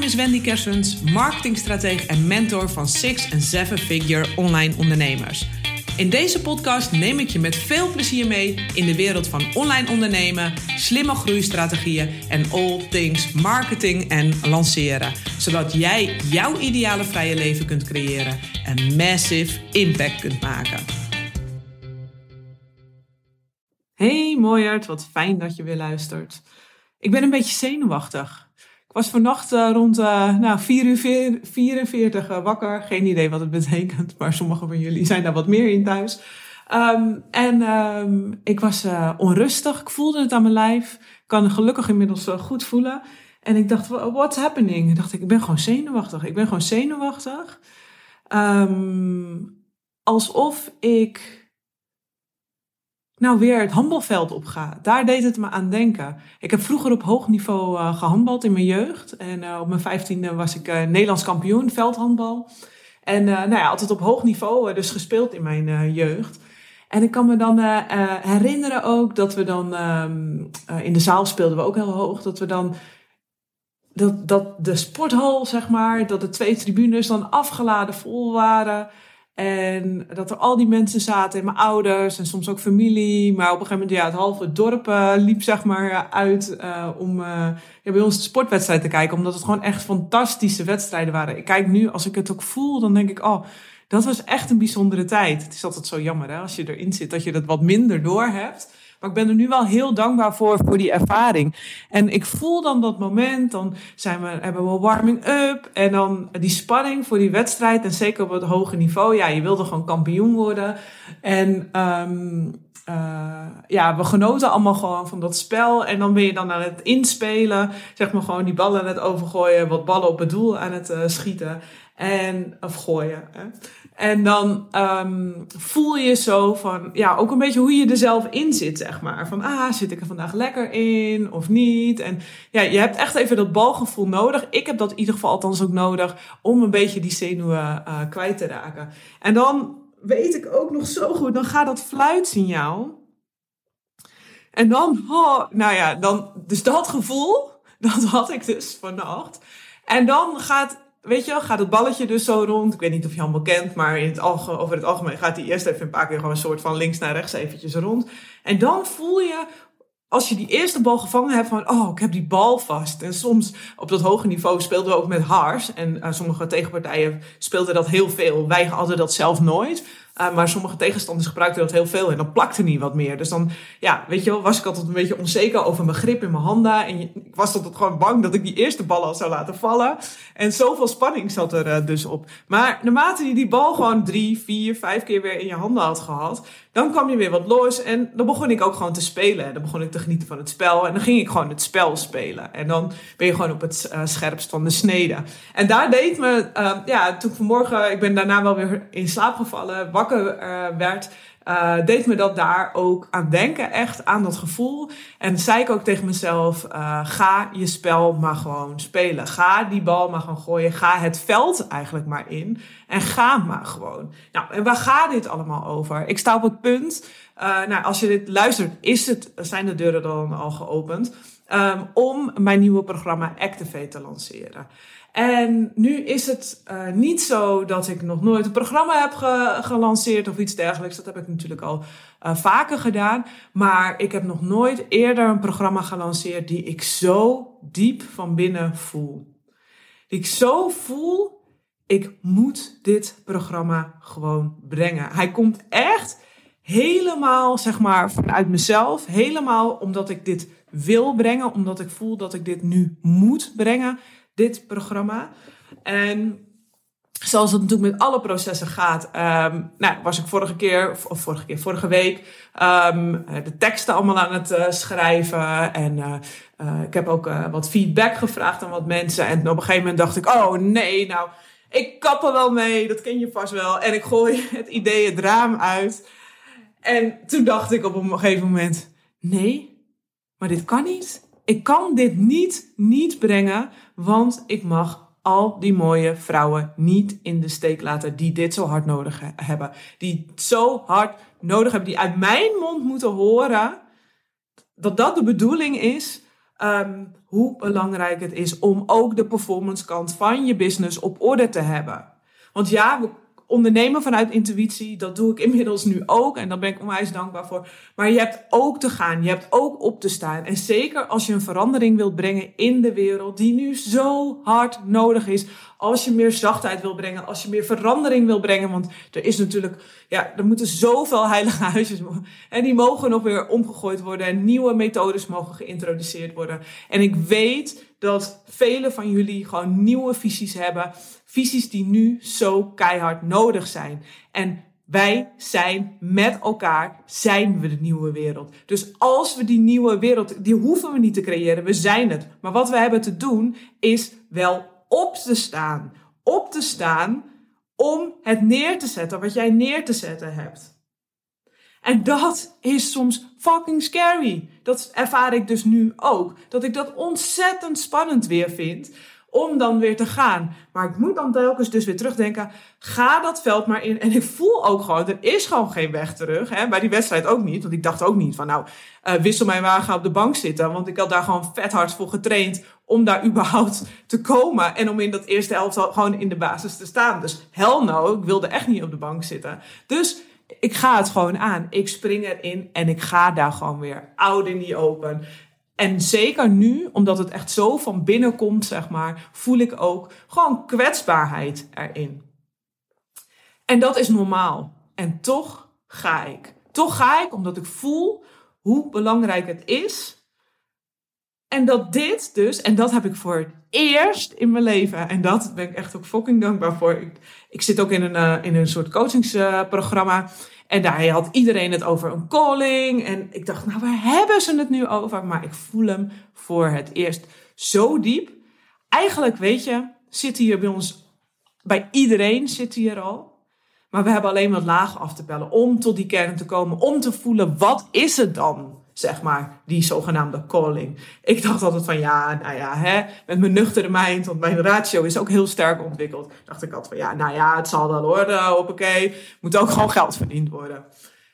naam is Wendy Kersens, marketingstratege en mentor van six- en seven-figure online ondernemers. In deze podcast neem ik je met veel plezier mee in de wereld van online ondernemen, slimme groeistrategieën en all things marketing en lanceren. Zodat jij jouw ideale vrije leven kunt creëren en massive impact kunt maken. Hey mooiert, wat fijn dat je weer luistert. Ik ben een beetje zenuwachtig. Ik was vannacht uh, rond uh, nou, 4 uur 44 uh, wakker. Geen idee wat het betekent, maar sommigen van jullie zijn daar wat meer in thuis. Um, en um, ik was uh, onrustig. Ik voelde het aan mijn lijf. Ik kan gelukkig inmiddels goed voelen. En ik dacht, what's happening? Ik dacht, ik ben gewoon zenuwachtig. Ik ben gewoon zenuwachtig. Um, alsof ik nou weer het handbalveld opga. Daar deed het me aan denken. Ik heb vroeger op hoog niveau uh, gehandbald in mijn jeugd. En uh, op mijn vijftiende was ik uh, Nederlands kampioen veldhandbal. En nou ja, altijd op hoog niveau dus gespeeld in mijn jeugd. En ik kan me dan herinneren ook dat we dan... Um, in de zaal speelden we ook heel hoog. Dat we dan... Dat, dat de sporthal, zeg maar, dat de twee tribunes dan afgeladen vol waren... En dat er al die mensen zaten, en mijn ouders en soms ook familie. Maar op een gegeven moment, ja, het halve dorp uh, liep zeg maar uit uh, om bij ons de sportwedstrijd te kijken. Omdat het gewoon echt fantastische wedstrijden waren. Ik kijk nu, als ik het ook voel, dan denk ik, oh, dat was echt een bijzondere tijd. Het is altijd zo jammer hè, als je erin zit, dat je dat wat minder door hebt. Maar ik ben er nu wel heel dankbaar voor, voor die ervaring. En ik voel dan dat moment, dan zijn we, hebben we warming up. En dan die spanning voor die wedstrijd. En zeker op het hoge niveau. Ja, je wilde gewoon kampioen worden. En um, uh, ja, we genoten allemaal gewoon van dat spel. En dan ben je dan aan het inspelen. Zeg maar gewoon die ballen aan het overgooien. Wat ballen op het doel aan het uh, schieten. En, of gooien. Hè. En dan um, voel je zo van, ja, ook een beetje hoe je er zelf in zit, zeg maar. Van, ah, zit ik er vandaag lekker in of niet? En ja, je hebt echt even dat balgevoel nodig. Ik heb dat in ieder geval althans ook nodig om een beetje die zenuwen uh, kwijt te raken. En dan weet ik ook nog zo goed, dan gaat dat fluitsignaal. En dan, oh, nou ja, dan, dus dat gevoel, dat had ik dus vannacht. En dan gaat weet je gaat het balletje dus zo rond. Ik weet niet of je allemaal kent, maar in het over het algemeen gaat hij eerst even een paar keer gewoon een soort van links naar rechts eventjes rond. En dan voel je, als je die eerste bal gevangen hebt, van oh, ik heb die bal vast. En soms op dat hoge niveau speelden we ook met hars. En uh, sommige tegenpartijen speelden dat heel veel. Wij hadden dat zelf nooit. Uh, maar sommige tegenstanders gebruikten dat heel veel en dan plakte niet wat meer. Dus dan, ja, weet je wel, was ik altijd een beetje onzeker over mijn grip in mijn handen. En ik was altijd gewoon bang dat ik die eerste bal al zou laten vallen. En zoveel spanning zat er uh, dus op. Maar naarmate je die bal gewoon drie, vier, vijf keer weer in je handen had gehad, dan kwam je weer wat los. En dan begon ik ook gewoon te spelen. En dan begon ik te genieten van het spel. En dan ging ik gewoon het spel spelen. En dan ben je gewoon op het uh, scherpst van de snede. En daar deed me, ja, toen vanmorgen, ik ben daarna wel weer in slaap gevallen, uh, werd, uh, deed me dat daar ook aan denken. Echt aan dat gevoel. En zei ik ook tegen mezelf: uh, ga je spel maar gewoon spelen. Ga die bal maar gewoon gooien. Ga het veld eigenlijk maar in. En ga maar gewoon. Nou, en waar gaat dit allemaal over? Ik sta op het punt. nou, als je dit luistert, is het, zijn de deuren dan al geopend. Um, om mijn nieuwe programma Activate te lanceren. En nu is het uh, niet zo dat ik nog nooit een programma heb ge gelanceerd of iets dergelijks. Dat heb ik natuurlijk al uh, vaker gedaan. Maar ik heb nog nooit eerder een programma gelanceerd die ik zo diep van binnen voel. Die ik zo voel, ik moet dit programma gewoon brengen. Hij komt echt helemaal, zeg maar, vanuit mezelf. Helemaal omdat ik dit wil brengen, omdat ik voel dat ik dit nu moet brengen dit programma. En zoals het natuurlijk met alle processen gaat, um, nou, was ik vorige keer, of vorige keer, vorige week, um, de teksten allemaal aan het uh, schrijven. En uh, ik heb ook wat feedback gevraagd aan wat mensen. En op een gegeven moment dacht ik, oh nee, nou, ik kap er wel mee, dat ken je vast wel. En ik gooi het idee het raam uit. En toen dacht ik op een gegeven moment, nee, maar dit kan niet. Ik kan dit niet, niet brengen, want ik mag al die mooie vrouwen niet in de steek laten die dit zo hard nodig hebben. Die zo hard nodig hebben, die uit mijn mond moeten horen dat dat de bedoeling is ehm, hoe belangrijk het is om ook de performance kant van je business op orde te hebben. Want ja, we ondernemen vanuit intuïtie, dat doe ik inmiddels nu ook en daar ben ik onwijs dankbaar voor. Maar je hebt ook te gaan, je hebt ook op te staan. En zeker als je een verandering wilt brengen in de wereld, die nu zo hard nodig is. Als je meer zachtheid wil brengen, als je meer verandering wil brengen. Want er is natuurlijk, ja, er moeten zoveel heilige huisjes. En die mogen nog weer omgegooid worden. En nieuwe methodes mogen geïntroduceerd worden. En ik weet dat velen van jullie gewoon nieuwe visies hebben. Visies die nu zo keihard nodig zijn. En wij zijn met elkaar, zijn we de nieuwe wereld. Dus als we die nieuwe wereld, die hoeven we niet te creëren, we zijn het. Maar wat we hebben te doen, is wel op te staan. Op te staan om het neer te zetten wat jij neer te zetten hebt. En dat is soms fucking scary. Dat ervaar ik dus nu ook. Dat ik dat ontzettend spannend weer vind om dan weer te gaan. Maar ik moet dan telkens dus weer terugdenken. Ga dat veld maar in. En ik voel ook gewoon, er is gewoon geen weg terug. Hè? Bij die wedstrijd ook niet. Want ik dacht ook niet van nou, uh, wissel mijn wagen op de bank zitten. Want ik had daar gewoon vet hard voor getraind om daar überhaupt te komen. En om in dat eerste elftal gewoon in de basis te staan. Dus hell no, ik wilde echt niet op de bank zitten. Dus ik ga het gewoon aan. Ik spring erin en ik ga daar gewoon weer. Out in die open. En zeker nu, omdat het echt zo van binnen komt, zeg maar, voel ik ook gewoon kwetsbaarheid erin. En dat is normaal. En toch ga ik. Toch ga ik omdat ik voel hoe belangrijk het is. En dat dit dus, en dat heb ik voor het eerst in mijn leven, en dat ben ik echt ook fucking dankbaar voor. Ik, zit ook in een, uh, in een soort coachingsprogramma. En daar had iedereen het over een calling. En ik dacht, nou, waar hebben ze het nu over? Maar ik voel hem voor het eerst zo diep. Eigenlijk, weet je, zit hier bij ons, bij iedereen zit hier al. Maar we hebben alleen wat lagen af te pellen om tot die kern te komen. Om te voelen, wat is het dan? Zeg maar, die zogenaamde calling. Ik dacht altijd van ja, nou ja, hè, met mijn nuchtere mind, want mijn ratio is ook heel sterk ontwikkeld. Dacht ik altijd van ja, nou ja, het zal wel worden, hoppakee, moet ook gewoon geld verdiend worden.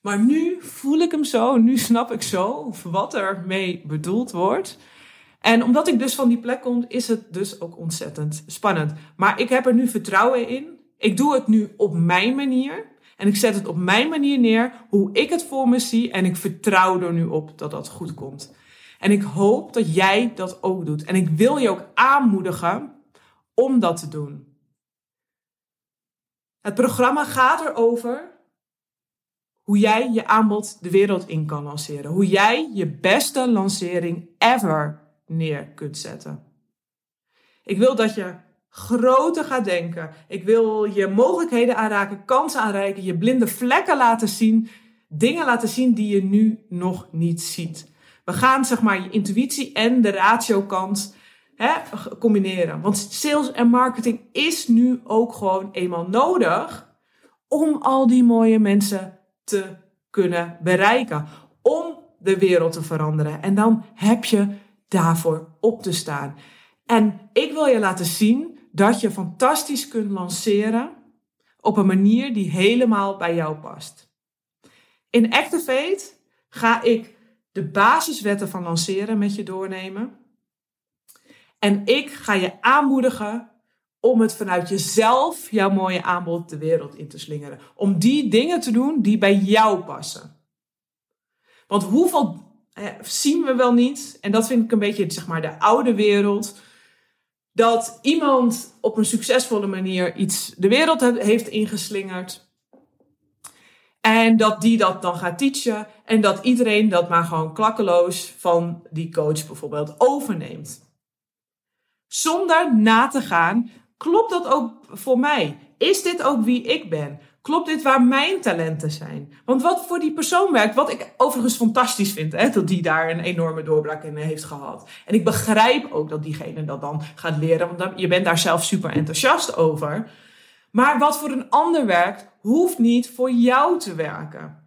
Maar nu voel ik hem zo, nu snap ik zo wat er mee bedoeld wordt. En omdat ik dus van die plek kom, is het dus ook ontzettend spannend. Maar ik heb er nu vertrouwen in. Ik doe het nu op mijn manier. En ik zet het op mijn manier neer, hoe ik het voor me zie. En ik vertrouw er nu op dat dat goed komt. En ik hoop dat jij dat ook doet. En ik wil je ook aanmoedigen om dat te doen. Het programma gaat erover hoe jij je aanbod de wereld in kan lanceren. Hoe jij je beste lancering ever neer kunt zetten. Ik wil dat je groter gaat denken. Ik wil je mogelijkheden aanraken, kansen aanreiken, je blinde vlekken laten zien, dingen laten zien die je nu nog niet ziet. We gaan zeg maar je intuïtie en de ratio kant hè, combineren. Want sales en marketing is nu ook gewoon eenmaal nodig om al die mooie mensen te kunnen bereiken. Om de wereld te veranderen. En dan heb je daarvoor op te staan. En ik wil je laten zien dat je fantastisch kunt lanceren op een manier die helemaal bij jou past. In Activate ga ik de basiswetten van lanceren met je doornemen. En ik ga je aanmoedigen om het vanuit jezelf, jouw mooie aanbod, de wereld in te slingeren. Om die dingen te doen die bij jou passen. Want hoeveel eh, zien we wel niet, en dat vind ik een beetje zeg maar, de oude wereld dat iemand op een succesvolle manier iets de wereld heeft ingeslingerd. En dat die dat dan gaat teachen. En dat iedereen dat maar gewoon klakkeloos van die coach bijvoorbeeld overneemt. Zonder na te gaan, klopt dat ook voor mij? Is dit ook wie ik ben? Klopt dit waar mijn talenten zijn? Want wat voor die persoon werkt, wat ik overigens fantastisch vind, hè, dat die daar een enorme doorbraak in heeft gehad. En ik begrijp ook dat diegene dat dan gaat leren, want je bent daar zelf super enthousiast over. Maar wat voor een ander werkt, hoeft niet voor jou te werken.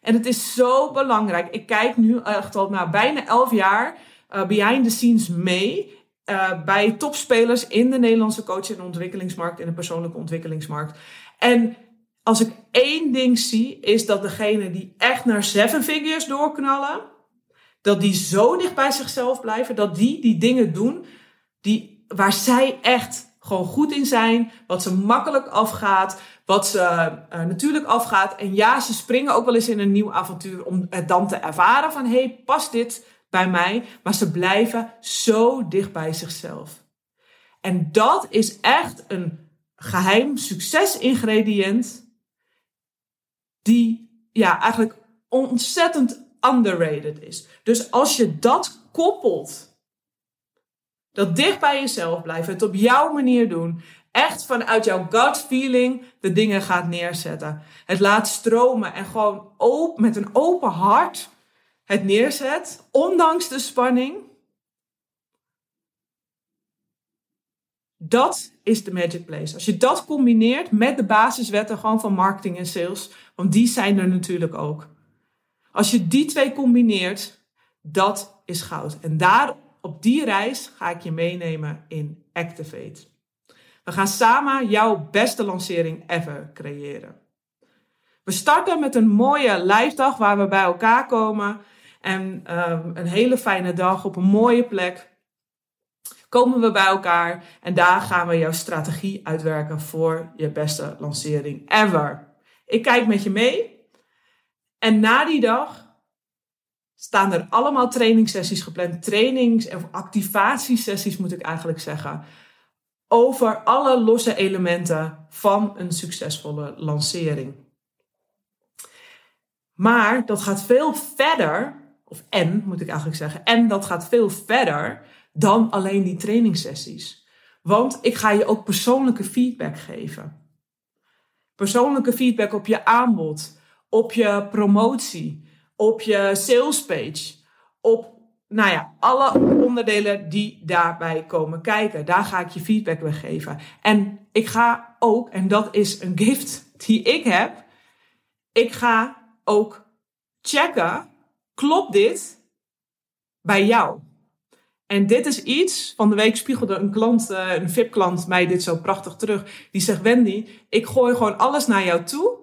En het is zo belangrijk. Ik kijk nu echt al na bijna elf jaar uh, behind the scenes mee. Uh, bij topspelers in de Nederlandse coach- en ontwikkelingsmarkt, in de persoonlijke ontwikkelingsmarkt. En als ik één ding zie, is dat degene die echt naar seven figures doorknallen, Dat die zo dicht bij zichzelf blijven, dat die die dingen doen die, waar zij echt gewoon goed in zijn, wat ze makkelijk afgaat, wat ze uh, natuurlijk afgaat. En ja, ze springen ook wel eens in een nieuw avontuur om het dan te ervaren van hé, hey, past dit bij mij? Maar ze blijven zo dicht bij zichzelf. En dat is echt een geheim succesingrediënt die ja, eigenlijk ontzettend underrated is. Dus als je dat koppelt, dat dicht bij jezelf blijven, het op jouw manier doen, echt vanuit jouw gut feeling de dingen gaat neerzetten. Het laat stromen en gewoon met een open hart het neerzet, ondanks de spanning. Dat is de magic place. Als je dat combineert met de basiswetten gewoon van marketing en sales, want die zijn er natuurlijk ook. Als je die twee combineert, dat is goud. En daar op die reis ga ik je meenemen in Activate. We gaan samen jouw beste lancering ever creëren. We starten met een mooie live dag waar we bij elkaar komen. En um, een hele fijne dag op een mooie plek. Komen we bij elkaar en daar gaan we jouw strategie uitwerken voor je beste lancering ever. Ik kijk met je mee. En na die dag staan er allemaal trainingssessies gepland. Trainings- of activatiesessies moet ik eigenlijk zeggen over alle losse elementen van een succesvolle lancering. Maar dat gaat veel verder, of en moet ik eigenlijk zeggen, en dat gaat veel verder dan alleen die trainingssessies. Want ik ga je ook persoonlijke feedback geven. Persoonlijke feedback op je aanbod, op je promotie, op je salespage, op nou ja, alle onderdelen die daarbij komen kijken. Daar ga ik je feedback bij geven. En ik ga ook, en dat is een gift die ik heb, ik ga ook checken, klopt dit bij jou? En dit is iets, van de week spiegelde een klant, eh, een VIP-klant mij dit zo prachtig terug. Die zegt, Wendy, ik gooi gewoon alles naar jou toe.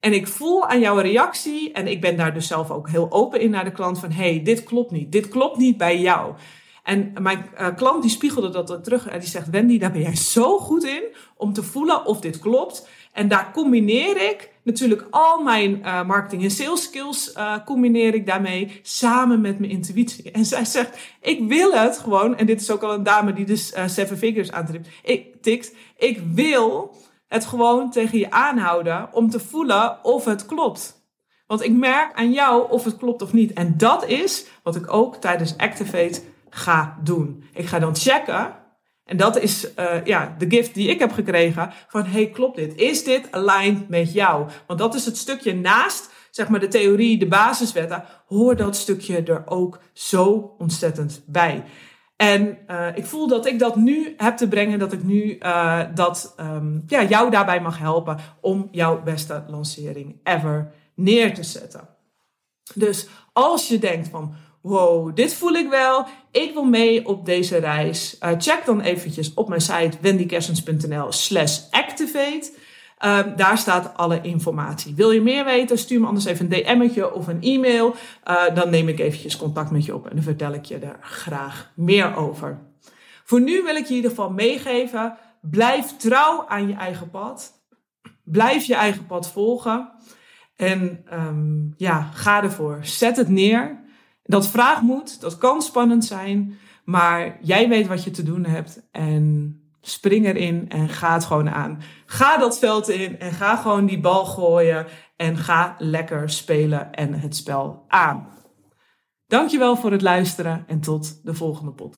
En ik voel aan jouw reactie, en ik ben daar dus zelf ook heel open in naar de klant, van hey, dit klopt niet. Dit klopt niet bij jou. En mijn uh, klant die spiegelde dat terug en die zegt, Wendy, daar ben jij zo goed in om te voelen of dit klopt. En daar combineer ik natuurlijk al mijn uh, marketing en sales skills uh, combineer ik daarmee samen met mijn intuïtie. En zij zegt, ik wil het gewoon, en dit is ook al een dame die dus seven figures aantrekt. Ik tikt, ik wil het gewoon tegen je aanhouden om te voelen of het klopt. Want ik merk aan jou of het klopt of niet. En dat is wat ik ook tijdens Activate ga doen. Ik ga dan checken. En dat is uh, ja, de gift die ik heb gekregen. Van hey, klopt dit? Is dit aligned met jou? Want dat is het stukje naast zeg maar de theorie, de basiswetten. Hoor dat stukje er ook zo ontzettend bij. En uh, ik voel dat ik dat nu heb te brengen, dat ik nu uh, dat um, ja, jou daarbij mag helpen om jouw beste lancering ever neer te zetten. Dus als je denkt van, wow, dit voel ik wel, ik wil mee op deze reis, uh, check dan eventjes op mijn site wendykersens.nl slash activate. Um, daar staat alle informatie. Wil je meer weten? Stuur me anders even een DM'tje of een e-mail. Uh, dan neem ik eventjes contact met je op en dan vertel ik je er graag meer over. Voor nu wil ik je in ieder geval meegeven. Blijf trouw aan je eigen pad. Blijf je eigen pad volgen. En um, ja, ga ervoor. Zet het neer. Dat vraagt moed. Dat kan spannend zijn. Maar jij weet wat je te doen hebt. En Spring erin en ga het gewoon aan. Ga dat veld in en ga gewoon die bal gooien en ga lekker spelen en het spel aan. Dankjewel voor het luisteren en tot de volgende pot.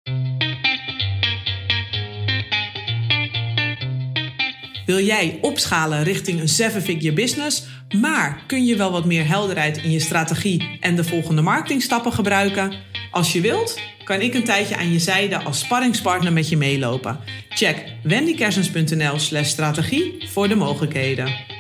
Wil jij opschalen richting een seven-figure business, maar kun je wel wat meer helderheid in je strategie en de volgende marketingstappen gebruiken? Als je wilt, kan ik een tijdje aan je zijde als sparringspartner met je meelopen. Check wendykersens.nl slash strategie voor de mogelijkheden.